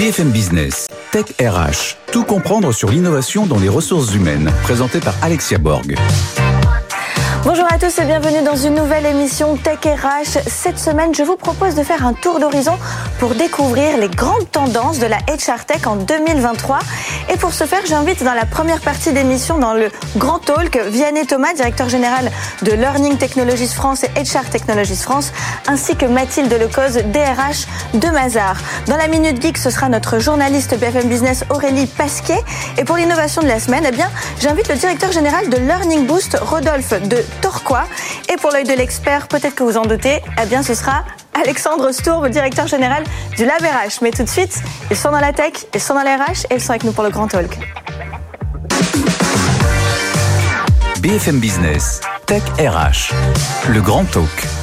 BFM Business, Tech RH, tout comprendre sur l'innovation dans les ressources humaines, présenté par Alexia Borg. Bonjour à tous et bienvenue dans une nouvelle émission Tech RH. Cette semaine, je vous propose de faire un tour d'horizon pour découvrir les grandes tendances de la HR Tech en 2023. Et pour ce faire, j'invite dans la première partie d'émission, dans le Grand Talk, Vianney Thomas, directeur général de Learning Technologies France et HR Technologies France, ainsi que Mathilde Lecoz, DRH de Mazar. Dans la Minute Geek, ce sera notre journaliste BFM Business Aurélie Pasquet. Et pour l'innovation de la semaine, eh bien, j'invite le directeur général de Learning Boost, Rodolphe de Torquois. Et pour l'œil de l'expert, peut-être que vous en doutez, eh bien ce sera Alexandre Stourbe, directeur général du Lab RH. Mais tout de suite, ils sont dans la tech, ils sont dans les et ils sont avec nous pour le Grand Talk. BFM Business, Tech RH, le Grand Talk.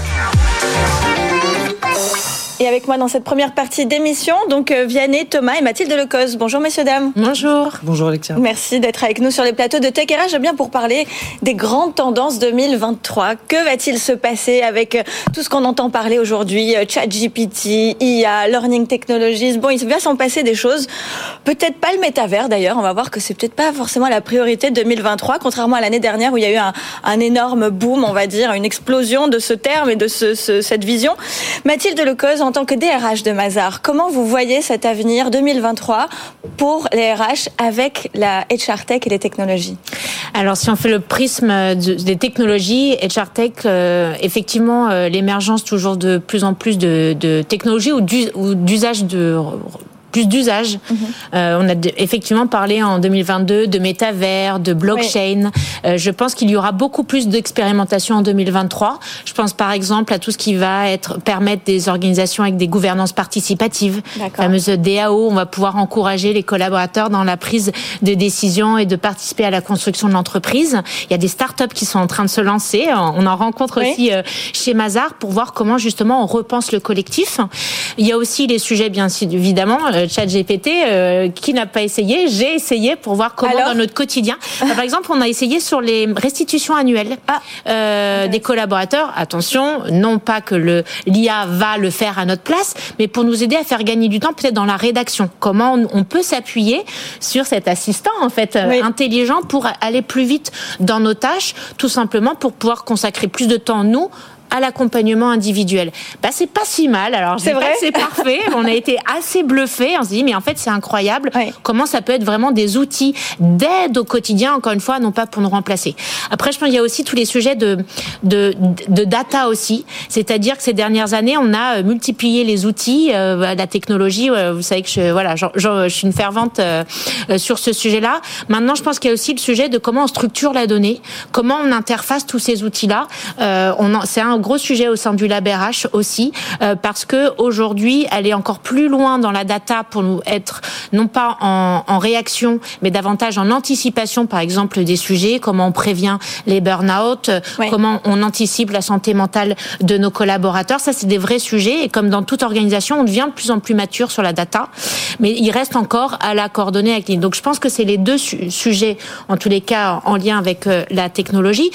Et avec moi dans cette première partie d'émission, donc euh, Vianney, Thomas et Mathilde Lecoz. Bonjour messieurs, dames. Bonjour. Bonjour Alexia. Merci d'être avec nous sur les plateaux de Tech RH. bien pour parler des grandes tendances 2023. Que va-t-il se passer avec euh, tout ce qu'on entend parler aujourd'hui euh, ChatGPT, IA, Learning Technologies? Bon, il va s'en passer des choses. Peut-être pas le métavers d'ailleurs. On va voir que c'est peut-être pas forcément la priorité de 2023, contrairement à l'année dernière où il y a eu un, un, énorme boom, on va dire, une explosion de ce terme et de ce, ce, cette vision. Mathilde Lecoz, en tant que DRH de Mazar, comment vous voyez cet avenir 2023 pour les RH avec la HR Tech et les technologies? Alors, si on fait le prisme des technologies, HR Tech, euh, effectivement, euh, l'émergence toujours de plus en plus de, de technologies ou d'usage de plus d'usage. Mhm. Euh, on a effectivement parlé en 2022 de métavers, de blockchain. Euh, je pense qu'il y aura beaucoup plus d'expérimentation en 2023. Je pense par exemple à tout ce qui va être permettre des organisations avec des gouvernances participatives, fameuse DAO. On va pouvoir encourager les collaborateurs dans la prise de décision et de participer à la construction de l'entreprise. Il y a des startups qui sont en train de se lancer. On en rencontre aussi euh, chez Mazar pour voir comment justement on repense le collectif. Il y a aussi les sujets bien évidemment chat GPT, euh, qui n'a pas essayé J'ai essayé pour voir comment dans notre quotidien. Par exemple, on a essayé sur les restitutions annuelles ah. euh, des collaborateurs. Attention, non pas que le l'IA va le faire à notre place, mais pour nous aider à faire gagner du temps peut-être dans la rédaction. Comment on, peut s'appuyer sur cet assistant en fait euh, intelligent pour aller plus vite dans nos tâches, tout simplement pour pouvoir consacrer plus de temps nous à l'accompagnement individuel. Bah c'est pas si mal. Alors c'est vrai, c'est parfait. On a été assez bluffé. On se dit mais en fait c'est incroyable comment ça peut être vraiment des outils d'aide au quotidien. Encore une fois, non pas pour nous remplacer. Après, je pense qu'il y a aussi tous les sujets de de, de data aussi. C'est-à-dire que ces dernières années, on a euh, multiplié les outils, euh, la technologie. Vous savez que je voilà, je, je, suis une fervente euh, sur ce sujet-là. Maintenant, je pense qu'il y a aussi le sujet de comment on structure la donnée, comment on interface tous ces outils-là. Euh, on c'est un gros sujet au sein du Lab RH aussi, euh, parce que aujourd'hui, elle est encore plus loin dans la data pour nous être non pas en, en réaction, mais davantage en anticipation, par exemple, des sujets, comment on prévient les burn-out, comment on anticipe la santé mentale de nos collaborateurs. Ça, c'est des vrais sujets. Et comme dans toute organisation, on devient de plus en plus mature sur la data, mais il reste encore à la coordonner avec les. Donc, je pense que c'est les deux sujets, en tous les cas, en lien avec euh, la technologie.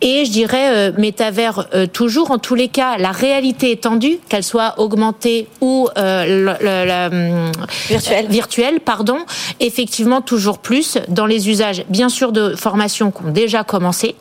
Et je dirais euh, métavers euh, toujours, en tous les cas, la réalité étendue, qu'elle soit augmentée ou euh, le, virtuelle. virtuelle, pardon, effectivement toujours plus dans les usages, bien sûr de formation qui ont déjà commencé,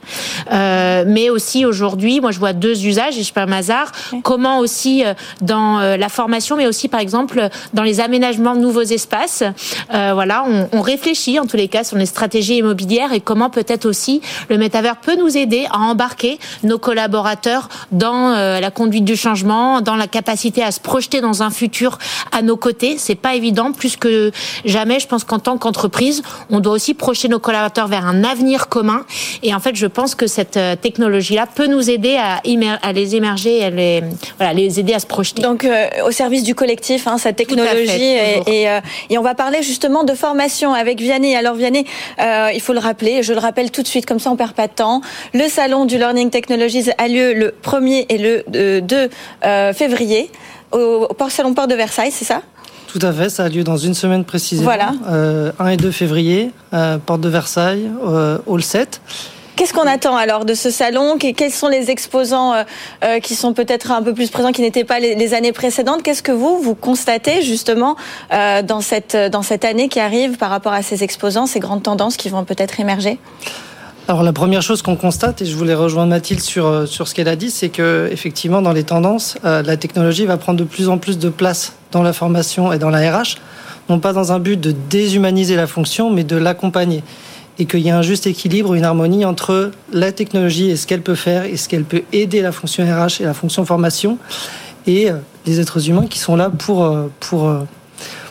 mais aussi aujourd'hui, moi je vois deux usages, et je parle hasard, comment aussi dans la formation, mais aussi par exemple dans les aménagements de nouveaux espaces, voilà, on, on réfléchit en tous les cas sur les stratégies immobilières et comment peut-être aussi le métavers peut nous aider à embarquer nos collaborateurs dans euh, la conduite du changement, dans la capacité à se projeter dans un futur à nos côtés. C'est pas évident. Plus que jamais, je pense qu'en tant qu'entreprise, on doit aussi projeter nos collaborateurs vers un avenir commun. Et en fait, je pense que cette euh, technologie-là peut nous aider à, à les émerger, à les, voilà, les aider à se projeter. Donc, euh, au service du collectif, hein, cette technologie. et, et, et, on va parler justement de formation avec Vianney. Alors, Vianney, il faut le rappeler, je le rappelle tout de suite, comme ça on perd pas de temps. Le salon du Learning Technologies a lieu le 1er et le 2 euh, euh, février au, Salon Port de Versailles, c'est ça? Tout à fait, ça a lieu dans une semaine précisément. Voilà. Euh, 1 et 2 février, porte de Versailles, Hall 7. Qu'est-ce qu'on attend alors de ce salon? Quels sont les exposants qui sont peut-être un peu plus présents, qui n'étaient pas les, années précédentes? Qu'est-ce que vous, vous constatez justement dans, cette, dans cette année qui arrive par rapport à ces exposants, ces grandes tendances qui vont peut-être émerger? Alors la première chose qu'on constate, et je voulais rejoindre Mathilde sur, euh, sur ce qu'elle a dit, c'est que effectivement dans les tendances, euh, la technologie va prendre de plus en plus de place dans la formation et dans la RH, non pas dans un but de déshumaniser la fonction, mais de l'accompagner. Et qu'il y a un juste équilibre, une harmonie entre la technologie et ce qu'elle peut faire et ce qu'elle peut aider la fonction RH et la fonction formation et euh, les êtres humains qui sont là pour, pour,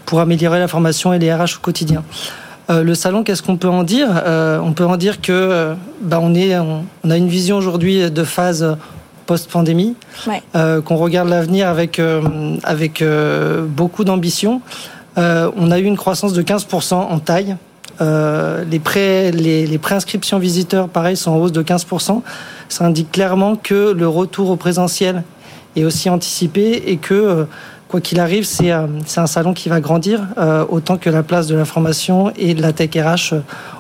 pour améliorer la formation et les RH au quotidien. Euh, le salon, qu'est-ce qu'on peut en dire? Euh, On peut en dire que euh, bah, on, est, on, a une vision aujourd'hui de phase post-pandémie, qu'on regarde l'avenir avec, avec beaucoup d'ambition. on a eu une croissance de 15% en taille. les, pré, les, les préinscriptions visiteurs, pareil, sont en hausse de 15%. Ça indique clairement que le retour au présentiel est aussi anticipé et que quoi qu'il arrive, c'est un salon qui va grandir autant que la place de la formation et de la tech RH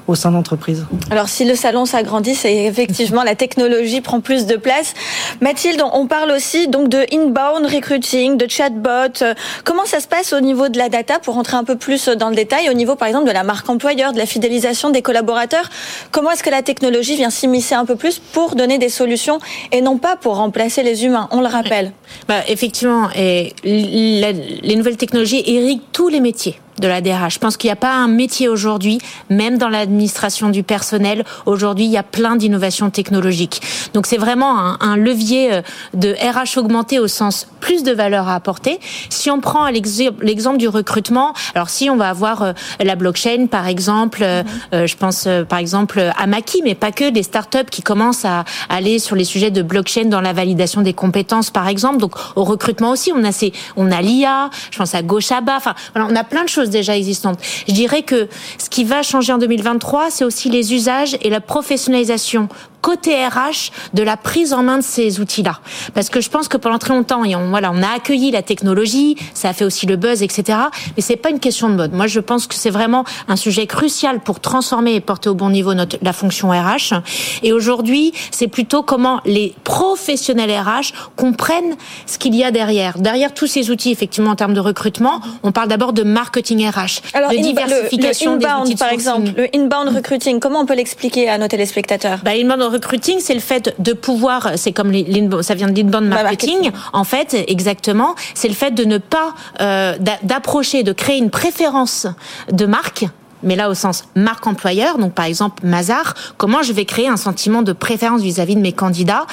au sein d'entreprise. Alors si le salon s'agrandit, c'est effectivement la technologie prend plus de place. Mathilde, on parle aussi donc de inbound recruiting, de chatbot. Comment ça se passe au niveau de la data pour rentrer un peu plus dans le détail, au niveau par exemple de la marque employeur, de la fidélisation des collaborateurs? Comment est-ce que la technologie vient s'immiscer un peu plus pour donner des solutions et non pas pour remplacer les humains? On le rappelle. Bah, effectivement, et les nouvelles technologies irriguent tous les métiers de la DRH. Je pense qu'il n'y a pas un métier aujourd'hui, même dans l'administration du personnel, aujourd'hui il y a plein d'innovations technologiques. Donc c'est vraiment un, un, levier euh, de RH augmenté au sens plus de valeur à apporter. Si on prend l'exemple du recrutement, alors si on va avoir euh, la blockchain par exemple, euh, mm-hmm. je pense par exemple à Maki, mais pas que, des startups qui commencent à aller sur les sujets de blockchain dans la validation des compétences par exemple. Donc au recrutement aussi, on a ces, on a l'IA, je pense à Goshaba, enfin voilà, on a plein de choses déjà existantes. Je dirais que ce qui va changer en 2023, c'est aussi les usages et la professionnalisation côté RH de la prise en main de ces outils-là. Parce que je pense que pendant très longtemps, on, voilà, on a accueilli la technologie, ça a fait aussi le buzz, etc. Mais c'est pas une question de mode. Moi, je pense que c'est vraiment un sujet crucial pour transformer et porter au bon niveau notre, la fonction RH. Et aujourd'hui, c'est plutôt comment les professionnels RH comprennent ce qu'il y a derrière. Derrière tous ces outils, effectivement, en termes de recrutement, on parle d'abord de marketing RH, Alors, de diversification le, inbound, par exemple, le inbound recruiting, comment on peut l'expliquer à nos téléspectateurs? Bah, recruiting, c'est le fait de pouvoir, c'est comme ça vient de l'inbound marketing, en fait, exactement, c'est le fait de ne pas euh, d'approcher, de créer une préférence de marque mais là au sens marque employeur, donc par exemple Mazar, comment je vais créer un sentiment de préférence vis-à-vis de mes candidats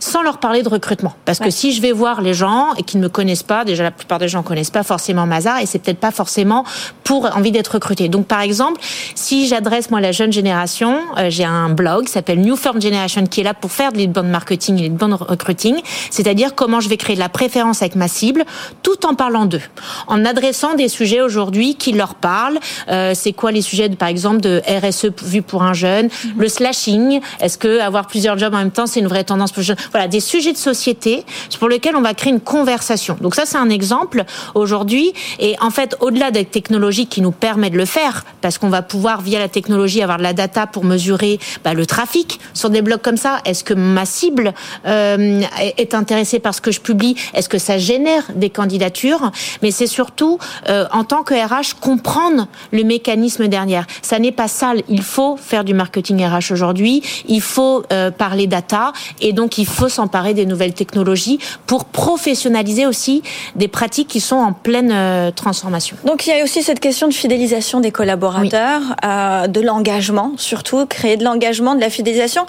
sans leur parler de recrutement? Parce que si je vais voir les gens et qu'ils ne me connaissent pas, déjà la plupart des gens ne connaissent pas forcément Mazar et c'est peut-être pas forcément pour envie d'être recruté. Donc par exemple, si j'adresse moi la jeune génération, euh, j'ai un blog qui s'appelle New Firm Generation qui est là pour faire de l'inbound marketing et de l'inbound recruiting, c'est-à-dire comment je vais créer de la préférence avec ma cible tout en parlant d'eux, en adressant des sujets aujourd'hui qui leur parlent. Euh, c'est quoi les sujets, de, par exemple, de RSE vu pour un jeune, mhm. le slashing, est-ce que avoir plusieurs jobs en même temps, c'est une vraie tendance pour les jeunes Voilà, des sujets de société pour lesquels on va créer une conversation. Donc ça, c'est un exemple aujourd'hui. Et en fait, au-delà des technologies qui nous permettent de le faire, parce qu'on va pouvoir, via la technologie, avoir de la data pour mesurer bah, le trafic sur des blogs comme ça. Est-ce que ma cible euh, est intéressée par ce que je publie? Est-ce que ça génère des candidatures? Mais c'est surtout, euh, en tant que RH, comprendre le mécanisme dernière. Ça n'est pas sale. Il faut faire du marketing RH aujourd'hui. Il faut euh, parler data et donc il faut s'emparer des nouvelles technologies pour professionnaliser aussi des pratiques qui sont en pleine euh, transformation. Donc il y a aussi cette question de fidélisation des collaborateurs, euh, de l'engagement surtout, créer de l'engagement, de la fidélisation.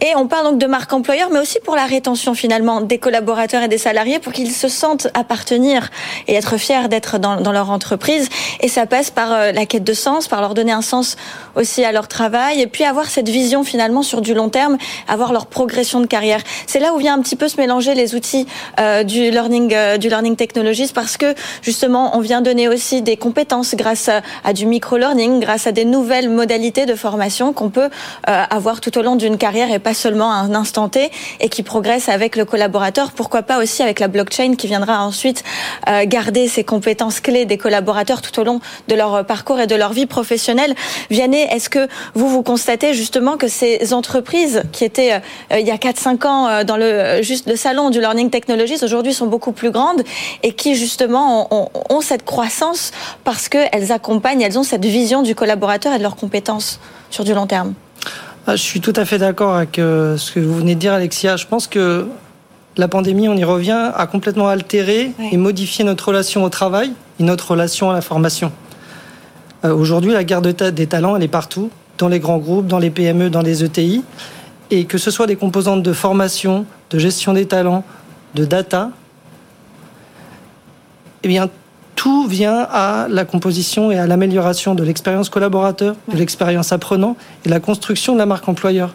Et on parle donc de marque employeur, mais aussi pour la rétention finalement des collaborateurs et des salariés pour qu'ils se sentent appartenir et être fiers d'être dans, dans leur entreprise. Et ça passe par la quête de sens par leur donner un sens aussi à leur travail, et puis avoir cette vision finalement sur du long terme, avoir leur progression de carrière. C'est là où vient un petit peu se mélanger les outils euh, du learning, euh, du learning technologies, parce que justement, on vient donner aussi des compétences grâce à, du micro-learning, grâce à des nouvelles modalités de formation qu'on peut euh, avoir tout au long d'une carrière et pas seulement à un instant T, et qui progresse avec le collaborateur. Pourquoi pas aussi avec la blockchain qui viendra ensuite garder ces compétences clés des collaborateurs tout au long de leur parcours et de leur vie professionnelle. Vianney, est-ce que vous vous constatez justement que ces entreprises qui étaient il y a 4-5 ans dans le juste le salon du Learning Technologies aujourd'hui sont beaucoup plus grandes et qui justement ont, ont cette croissance parce qu'elles accompagnent, elles ont cette vision du collaborateur et de leurs compétences sur du long terme? Ah, je suis tout à fait d'accord avec euh, ce que vous venez de dire, Alexia. Je pense que la pandémie, on y revient, a complètement altéré et modifié notre relation au travail et notre relation à la formation. Euh, aujourd'hui, la guerre des talents, elle est partout, dans les grands groupes, dans les PME, dans les ETI. Et que ce soit des composantes de formation, de gestion des talents, de data, eh bien, tout vient à la composition et à l'amélioration de l'expérience collaborateur, de l'expérience apprenant et la construction de la marque employeur.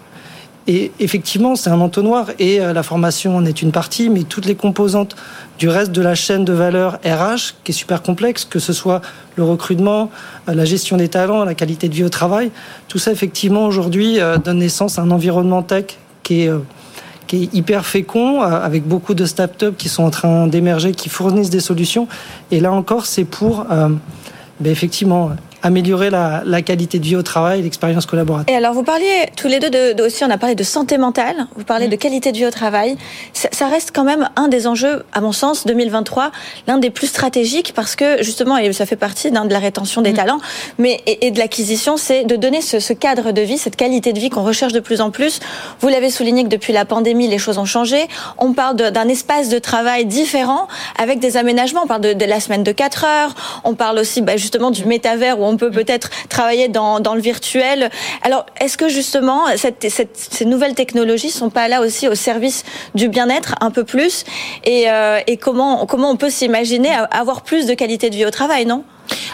Et effectivement, c'est un entonnoir et euh, la formation en est une partie, mais toutes les composantes du reste de la chaîne de valeur RH, qui est super complexe, que ce soit le recrutement, euh, la gestion des talents, la qualité de vie au travail, tout ça effectivement aujourd'hui euh, donne naissance à un environnement tech qui est hyper fécond, avec beaucoup de start-up qui sont en train d'émerger, qui fournissent des solutions. Et là encore, c'est pour ben effectivement améliorer la, la, qualité de vie au travail, l'expérience collaborative. Et alors, vous parliez tous les deux de, de, aussi, on a parlé de santé mentale, vous parlez de mm. qualité de vie au travail. Ça, ça, reste quand même un des enjeux, à mon sens, 2023, l'un des plus stratégiques parce que justement, et ça fait partie de la rétention des mmh. talents, mais et, et de l'acquisition, c'est de donner ce, ce, cadre de vie, cette qualité de vie qu'on recherche de plus en plus. Vous l'avez souligné que depuis la pandémie, les choses ont changé. On parle d'un espace de travail différent avec des aménagements. On parle de, de la semaine de 4 heures. On parle aussi bah, justement du métavers où on peut peut-être travailler dans, dans, le virtuel. Alors, est-ce que justement, cette, cette, ces nouvelles technologies sont pas là aussi au service du bien-être un peu plus et, euh, et comment, comment on peut s'imaginer avoir plus de qualité de vie au travail, non?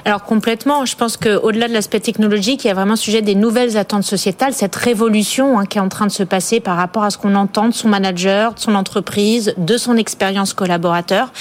Alors complètement, je pense qu'au-delà de l'aspect technologique, il y a vraiment le sujet des nouvelles attentes sociétales, cette révolution hein, qui est en train de se passer par rapport à ce qu'on entend de son manager, de son entreprise, de son expérience collaborateur.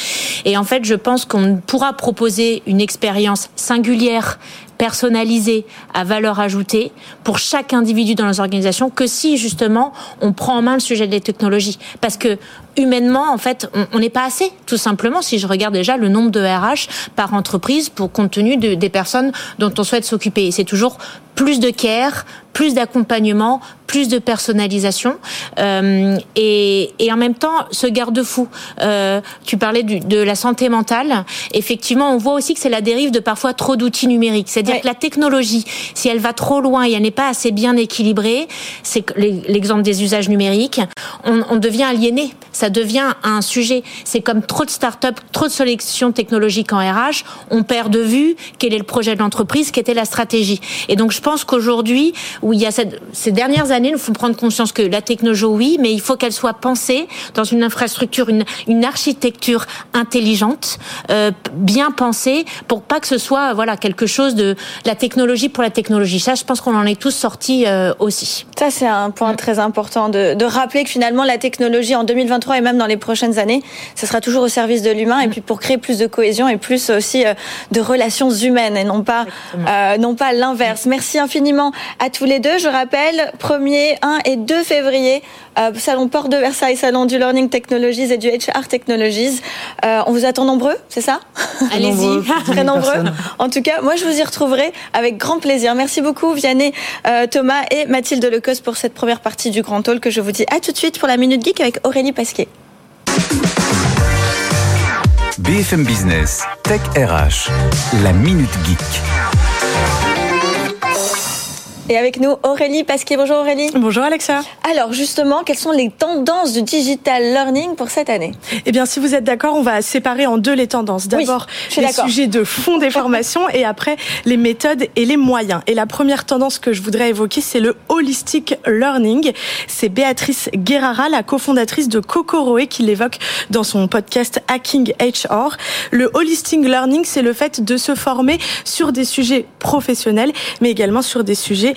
Et en fait, je pense qu'on pourra proposer une expérience singulière personnalisée à valeur ajoutée pour chaque individu dans les organisations que si justement on prend en main le sujet des technologies. Parce que humainement en fait on n'est pas assez tout simplement si je regarde déjà le nombre de RH par entreprise pour compte tenu de, des personnes dont on souhaite s'occuper. C'est toujours plus de care, plus d'accompagnement, plus de personnalisation euh, et, et, en même temps ce garde-fou. Euh, tu parlais du, de la santé mentale. Effectivement, on voit aussi que c'est la dérive de parfois trop d'outils numériques. C'est-à-dire ouais. que la technologie, si elle va trop loin et elle n'est pas assez bien équilibrée, c'est l'exemple des usages numériques, on, on, devient aliéné. Ça devient un sujet. C'est comme trop de start-up, trop de sélection technologique en RH. On perd de vue quel est le projet de l'entreprise, quelle était la stratégie. Et donc je pense qu'aujourd'hui, où il y a cette, ces dernières années, il faut prendre conscience que la technologie, oui, mais il faut qu'elle soit pensée dans une infrastructure, une, une architecture intelligente, euh, bien pensée, pour pas que ce soit voilà quelque chose de la technologie pour la technologie. Ça, je pense qu'on en est tous sortis euh, aussi. Ça, c'est un point très important de, de rappeler que finalement la technologie en 2023 et même dans les prochaines années, ce sera toujours au service de l'humain et puis pour créer plus de cohésion et plus aussi euh, de relations humaines et non pas euh, non pas l'inverse. Merci infiniment à tous les deux. Je rappelle, 1er, 1 et 2 février, euh, Salon Port de Versailles, Salon du Learning Technologies et du HR Technologies. Euh, on vous attend nombreux, c'est ça? Allez-y. Très nombreux. En tout cas, moi, je vous y retrouverai avec grand plaisir. Merci beaucoup, Vianney, euh, Thomas et Mathilde Lecos pour cette première partie du Grand Hall que je vous dis à tout de suite pour la Minute Geek avec Aurélie Pasquier. BFM Business, Tech RH, la Minute Geek. Et avec nous, Aurélie Pasquier. Bonjour Aurélie. Bonjour Alexa. Alors justement, quelles sont les tendances du digital learning pour cette année? Eh bien, si vous êtes d'accord, on va séparer en deux les tendances. D'abord, oui, les sujets de fond des formations et après, les méthodes et les moyens. Et la première tendance que je voudrais évoquer, c'est le holistic learning. C'est Béatrice Guerrara, la cofondatrice de Kokoroe, qui l'évoque dans son podcast Hacking HR. Le holistic learning, c'est le fait de se former sur des sujets professionnels, mais également sur des sujets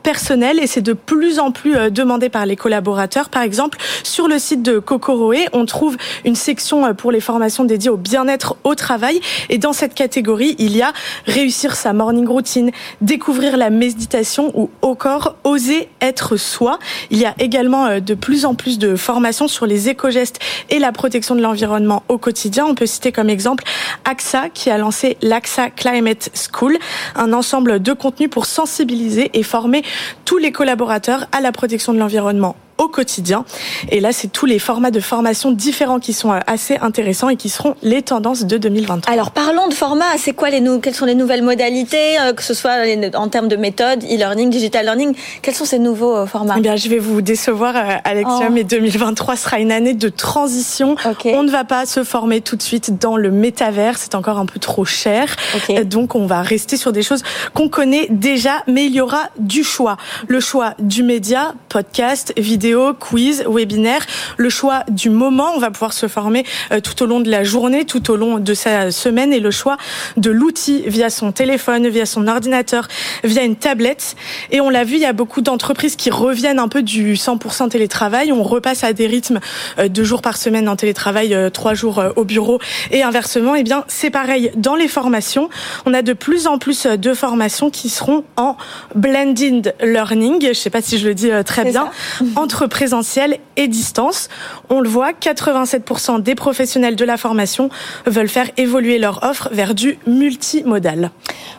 personnel et c'est de plus en plus euh, demandé par les collaborateurs. Par exemple, sur le site de Kokoroe, on trouve une section euh, pour les formations dédiées au bien-être au travail et dans cette catégorie, il y a réussir sa morning routine, découvrir la méditation ou au corps oser être soi. Il y a également euh, de plus en plus de formations sur les éco-gestes et la protection de l'environnement au quotidien. On peut citer comme exemple AXA qui a lancé l'AXA Climate School, un ensemble de contenus pour sensibiliser et former tous les collaborateurs à la protection de l'environnement au quotidien. Et là, c'est tous les formats de formation différents qui sont euh, assez intéressants et qui seront les tendances de 2023. Alors, parlons de format. C'est quoi les quelles sont les nouvelles modalités, euh, que ce soit en termes de méthode, e-learning, digital learning? Quels sont ces nouveaux euh, formats? Eh bien, je vais vous décevoir, Alexia, oh. mais 2023 sera une année de transition. On ne va pas se former tout de suite dans le métavers. C'est encore un peu trop cher. Donc, on va rester sur des choses qu'on connaît déjà, mais il y aura du choix. Le choix du média, podcast, vidéo, quiz, webinaire, le choix du moment. On va pouvoir se former euh, tout au long de la journée, tout au long de sa semaine et le choix de l'outil via son téléphone, via son ordinateur, via une tablette. Et on l'a vu, il y a beaucoup d'entreprises qui reviennent un peu du 100% télétravail. On repasse à des rythmes euh, deux jours par semaine en télétravail, euh, trois jours au bureau et inversement. Eh bien, c'est pareil dans les formations. On a de plus en plus de formations qui seront en blended learning. Je ne sais pas si je le dis très bien. Entre présentiel et distance. On le voit, 87% des professionnels de la formation veulent faire évoluer leur offre vers du multimodal.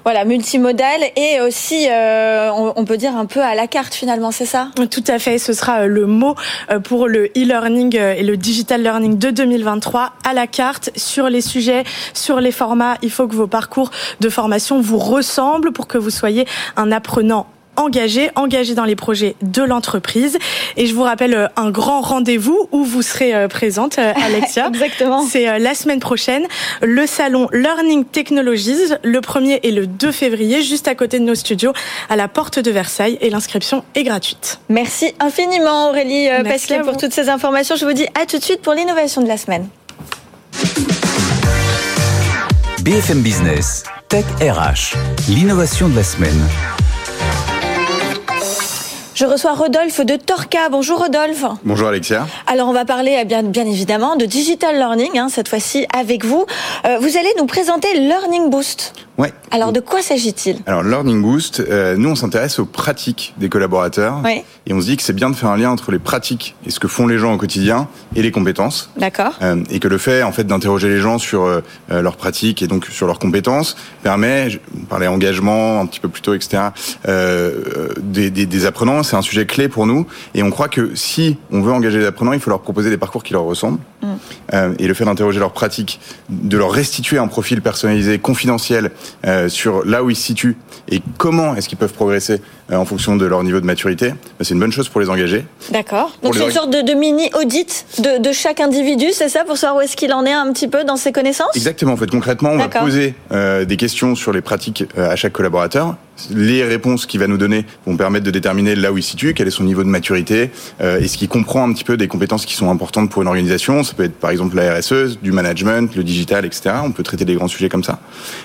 Voilà, multimodal et aussi, euh, on peut dire un peu à la carte finalement, c'est ça? Tout à fait, ce sera euh, le mot euh, pour le e-learning et le digital learning de 2023 à la carte sur les sujets, sur les formats. Il faut que vos parcours de formation vous ressemblent pour que vous soyez un apprenant engagé, engagé dans les projets de l'entreprise. Et je vous rappelle euh, un grand rendez-vous où vous serez euh, présente, euh, Alexia. Exactement. C'est la semaine prochaine, le salon Learning Technologies, le 1er et le 2 février, juste à côté de nos studios, à la porte de Versailles. Et l'inscription est gratuite. Merci infiniment, Aurélie Pasquier, pour toutes ces informations. Je vous dis à tout de suite pour l'innovation de la semaine. BFM Business, Tech RH, l'innovation de la semaine. Je reçois Rodolphe de Torca. Bonjour Rodolphe. Bonjour Alexia. Alors on va parler eh bien, bien évidemment de digital learning, hein, cette fois-ci avec vous. Euh, vous allez nous présenter Learning Boost. Ouais. Alors de quoi s'agit-il? Alors Learning Boost, euh, nous on s'intéresse aux pratiques des collaborateurs ouais. et on se dit que c'est bien de faire un lien entre les pratiques et ce que font les gens au quotidien et les compétences. D'accord. Euh, et que le fait en fait d'interroger les gens sur euh, leurs pratiques et donc sur leurs compétences permet, je parlais engagement un petit peu plus tôt, etc. Euh, des, des, des apprenants, c'est un sujet clé pour nous et on croit que si on veut engager les apprenants, il faut leur proposer des parcours qui leur ressemblent. Mm. Euh, et le fait d'interroger leurs pratiques, de leur restituer un profil personnalisé, confidentiel euh, sur là où ils se situent et comment est-ce qu'ils peuvent progresser euh, en fonction de leur niveau de maturité, bah, c'est une bonne chose pour les engager. D'accord. Donc c'est une sorte de, mini audit de, de chaque individu, c'est ça, pour savoir où est-ce qu'il en est un petit peu dans ses connaissances? Exactement. En fait, concrètement, on va poser euh, des questions sur les pratiques à chaque collaborateur. Les réponses qu'il va nous donner vont permettre de déterminer là où il se situe, quel est son niveau de maturité, euh, et ce qui comprend un petit peu des compétences qui sont importantes pour une organisation. Ça peut être par exemple la RSE, du management, le digital, etc. On peut traiter des grands sujets comme ça.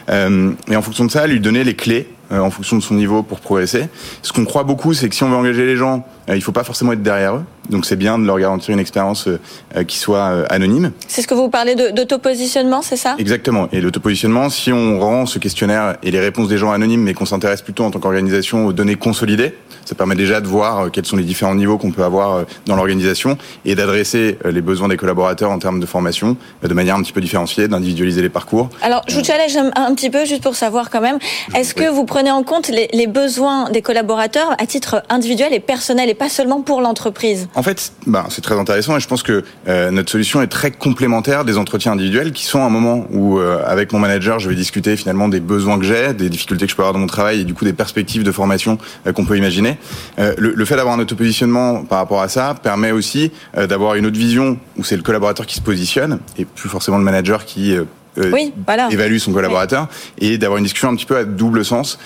Euh, et en fonction de ça, lui donner les clés en fonction de son niveau pour progresser. Ce qu'on croit beaucoup, c'est que si on veut engager les gens, euh, il faut pas forcément être derrière eux. Donc c'est bien de leur garantir une expérience euh, qui soit anonyme. C'est ce que vous parlez d'autopositionnement, c'est ça? Exactement. Et l'autopositionnement, si on rend ce questionnaire et les réponses des gens anonymes, mais qu'on s'intéresse plutôt en tant qu'organisation aux données consolidées, ça permet déjà de voir quels sont les différents niveaux qu'on peut avoir dans l'organisation et d'adresser les besoins des collaborateurs en termes de formation de manière un petit peu différenciée, d'individualiser les parcours. Alors je vous challenge un, petit peu juste pour savoir quand même, est-ce que vous prenez en compte les, besoins des collaborateurs à titre individuel et personnel et pas seulement pour l'entreprise En fait, bah, c'est très intéressant et je pense que euh, notre solution est très complémentaire des entretiens individuels qui sont un moment où, euh, avec mon manager, je vais discuter finalement des besoins que j'ai, des difficultés que je peux avoir dans mon travail et du coup des perspectives de formation euh, qu'on peut imaginer. Le, le, fait d'avoir un autopositionnement par rapport à ça permet aussi d'avoir une autre vision où c'est le collaborateur qui se positionne et plus forcément le manager qui évalue son collaborateur et d'avoir une discussion un petit peu à double sens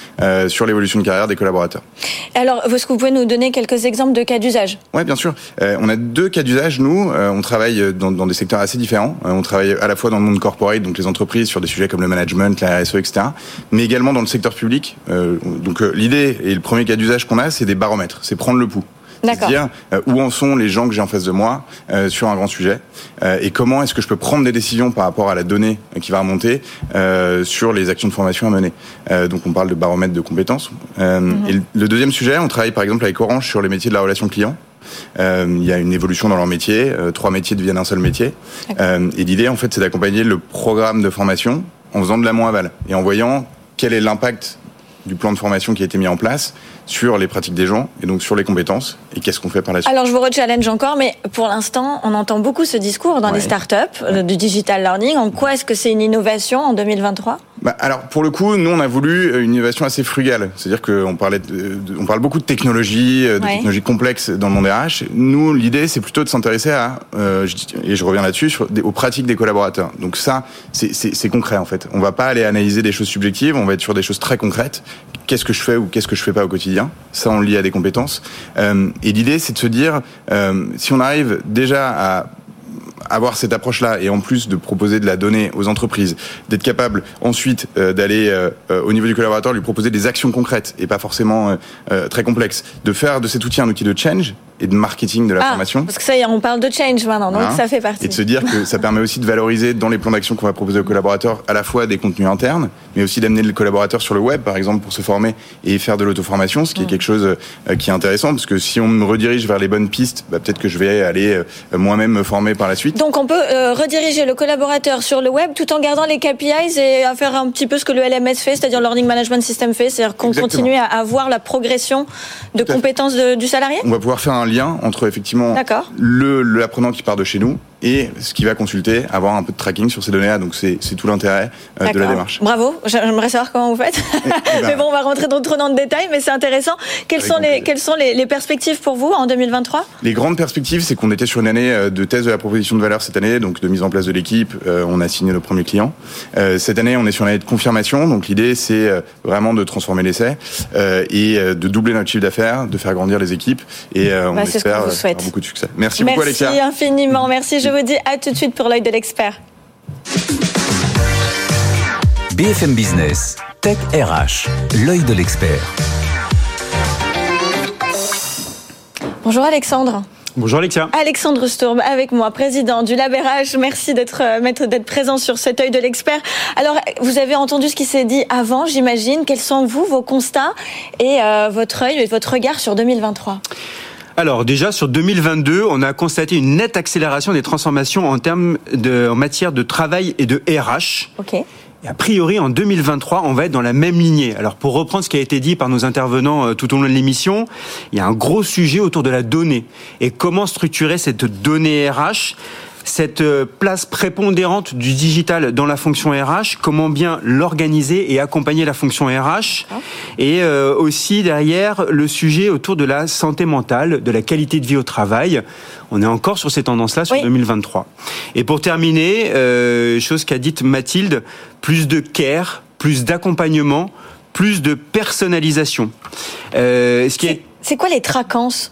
sur l'évolution de carrière des collaborateurs. Alors, est-ce que vous pouvez nous donner quelques exemples de cas d'usage? Oui, bien sûr. on a deux cas d'usage. Nous, on travaille dans, dans, des secteurs assez différents. on travaille à la fois dans le monde corporate, donc les entreprises, sur des sujets comme le management, la RSE, etc., mais également dans le secteur public. donc l'idée et le premier cas d'usage qu'on a, c'est des baromètres, c'est prendre le pouls. C'est-à-dire euh, où en sont les gens que j'ai en face de moi euh, sur un grand sujet euh, et comment est-ce que je peux prendre des décisions par rapport à la donnée qui va remonter sur les actions de formation à mener. donc on parle de baromètre de compétences. Mhm. Et le deuxième sujet, on travaille par exemple avec Orange sur les métiers de la relation client. il y a une évolution dans leur métier, trois métiers deviennent un seul métier. et l'idée, en fait, c'est d'accompagner le programme de formation en faisant de l'amont aval et en voyant quel est l'impact du plan de formation qui a été mis en place sur les pratiques des gens et donc sur les compétences et qu'est-ce qu'on fait par la suite. Alors je vous re-challenge encore, mais pour l'instant, on entend beaucoup ce discours dans les startups euh, du digital learning. En quoi est-ce que c'est une innovation en 2023 bah, alors pour le coup, nous on a voulu une innovation assez frugale, c'est-à-dire qu'on parlait, de, on parle beaucoup de technologie, euh, de technologies complexes dans le monde RH. Nous, l'idée c'est plutôt de s'intéresser à, euh, et je reviens là-dessus, aux pratiques des collaborateurs. Donc ça, c'est concret en fait. On va pas aller analyser des choses subjectives, on va être sur des choses très concrètes. Qu'est-ce que je fais ou qu'est-ce que je fais pas au quotidien Ça, on le lie à des compétences. Euh, et l'idée, c'est de se dire, euh, si on arrive déjà à avoir cette approche-là et en plus de proposer de la donnée aux entreprises, d'être capable ensuite euh, d'aller au niveau du collaborateur lui proposer des actions concrètes et pas forcément très complexes, de faire de cet outil un outil de change et de marketing de la ah, formation. Parce que ça y est, on parle de change maintenant, donc ça fait partie. Et de se dire que ça permet aussi de valoriser dans les plans d'action qu'on va proposer aux collaborateurs à la fois des contenus internes, mais aussi d'amener le collaborateur sur le web, par exemple, pour se former et faire de l'auto-formation, ce qui est mm. quelque chose qui est intéressant, parce que si on me redirige vers les bonnes pistes, bah, peut-être que je vais aller moi-même me former par la suite. Donc on peut euh, rediriger le collaborateur sur le web tout en gardant les KPIs et à faire un petit peu ce que le LMS fait, c'est-à-dire Learning Management System fait, c'est-à-dire qu'on continue à, avoir voir la progression de compétences du salarié? On va pouvoir faire un lien entre effectivement l'apprenant qui part de chez nous et ce qui va consulter, avoir un peu de tracking sur ces données-là. Donc c'est tout l'intérêt euh, de la démarche. Bravo, j'aimerais savoir comment vous faites. Eh, eh ben. mais bon, on va rentrer dans trop dans le détail, mais c'est intéressant. Quelles sont, les, quelles sont les, perspectives pour vous en 2023 Les grandes perspectives, c'est qu'on était sur une année euh, de thèse de la proposition de valeur cette année, donc de mise en place de l'équipe. Euh, on a signé nos premiers clients. cette année, on est sur une année de confirmation. Donc l'idée, c'est vraiment de transformer l'essai et de doubler notre chiffre d'affaires, de faire grandir les équipes. Et on bah, espère beaucoup de succès. Merci, beaucoup, Alexia. Merci infiniment. Merci. Je vous dis à tout de suite pour l'œil de l'expert. BFM Business, Tech RH, l'œil de l'expert. Bonjour Alexandre. Bonjour Alexia. Alexandre Stourbe avec moi, président du LabRH. Merci d'être euh, maître d'être présent sur cet œil de l'expert. Alors, vous avez entendu ce qui s'est dit avant, j'imagine. Quels sont vous vos constats et euh, votre œil et votre regard sur 2023 alors déjà sur 2022, on a constaté une nette accélération des transformations en termes de en matière de travail et de RH. Ok. Et a priori, en 2023, on va être dans la même lignée. Alors, pour reprendre ce qui a été dit par nos intervenants euh, tout au long de l'émission, il y a un gros sujet autour de la donnée. Et comment structurer cette donnée RH cette euh, place prépondérante du digital dans la fonction RH, comment bien l'organiser et accompagner la fonction RH, et euh, aussi derrière le sujet autour de la santé mentale, de la qualité de vie au travail. On est encore sur ces tendances-là sur 2023. Et pour terminer, euh, chose qu'a dite Mathilde, plus de care, plus d'accompagnement, plus de personnalisation. Euh, ce qui est... C'est quoi les traquances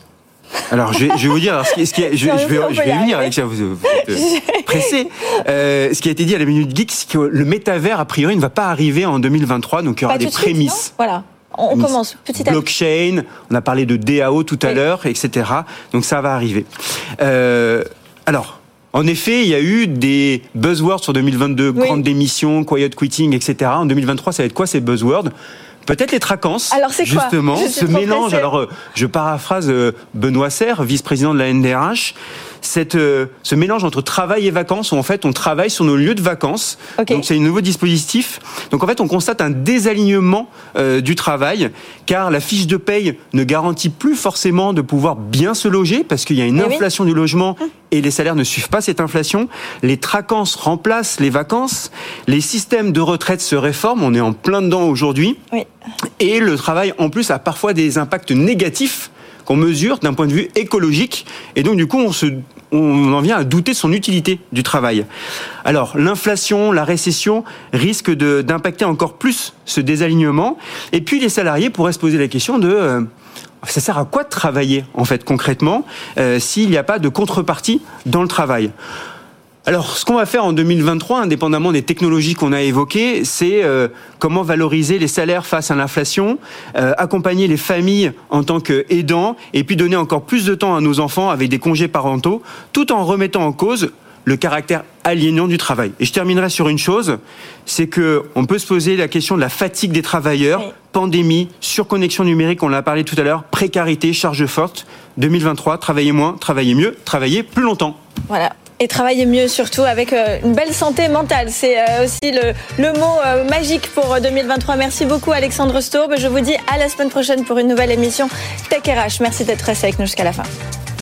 alors, je vais, je vais, vous dire, ce qui, ce qui, je, je, vais, je vais venir, Alexia, vous, vous êtes pressé. Euh, ce qui a été dit à la Minute Geek, c'est que le métavers, a priori, ne va pas arriver en 2023, donc il y aura des prémices. voilà. On commence petit à Blockchain, on a parlé de DAO tout à l'heure, etc. Donc ça va arriver. Euh, alors, en effet, il y a eu des buzzwords sur 2022, grande démission, quiet quitting, etc. En 2023, ça va être quoi ces buzzwords? Peut-être les traquances. Alors c'est quoi Justement, ce mélange. Alors, euh, je paraphrase euh, Benoît Serre, vice-président de la NDRH cette, euh, ce mélange entre travail et vacances, où en fait on travaille sur nos lieux de vacances. Donc c'est un nouveau dispositif. Donc en fait on constate un désalignement euh, du travail, car la fiche de paye ne garantit plus forcément de pouvoir bien se loger, parce qu'il y a une eh inflation du logement hum. et les salaires ne suivent pas cette inflation. Les tracances remplacent les vacances. Les systèmes de retraite se réforment. On est en plein dedans aujourd'hui. Et le travail en plus a parfois des impacts négatifs qu'on mesure d'un point de vue écologique. Et donc, du coup, on se on en vient à douter son utilité du travail. Alors, l'inflation, la récession risquent d'impacter encore plus ce désalignement. Et puis, les salariés pourraient se poser la question de euh, ça sert à quoi de travailler en fait concrètement euh, s'il n'y a pas de contrepartie dans le travail? Alors, ce qu'on va faire en 2023, indépendamment des technologies qu'on a évoquées, c'est euh, comment valoriser les salaires face à l'inflation, euh, accompagner les familles en tant qu'aidants, et puis donner encore plus de temps à nos enfants avec des congés parentaux, tout en remettant en cause le caractère aliénant du travail. Et je terminerai sur une chose, c'est que on peut se poser la question de la fatigue des travailleurs, pandémie, surconnexion numérique, on l'a parlé tout à l'heure, précarité, charge forte. 2023, travailler moins, travailler mieux, travailler plus longtemps. Voilà, et travailler mieux surtout avec euh, une belle santé mentale. C'est euh, aussi le, mot euh, magique pour 2023. Merci beaucoup Alexandre Staub. Je vous dis à la semaine prochaine pour une nouvelle émission Tech RH. Merci d'être resté avec nous jusqu'à la fin.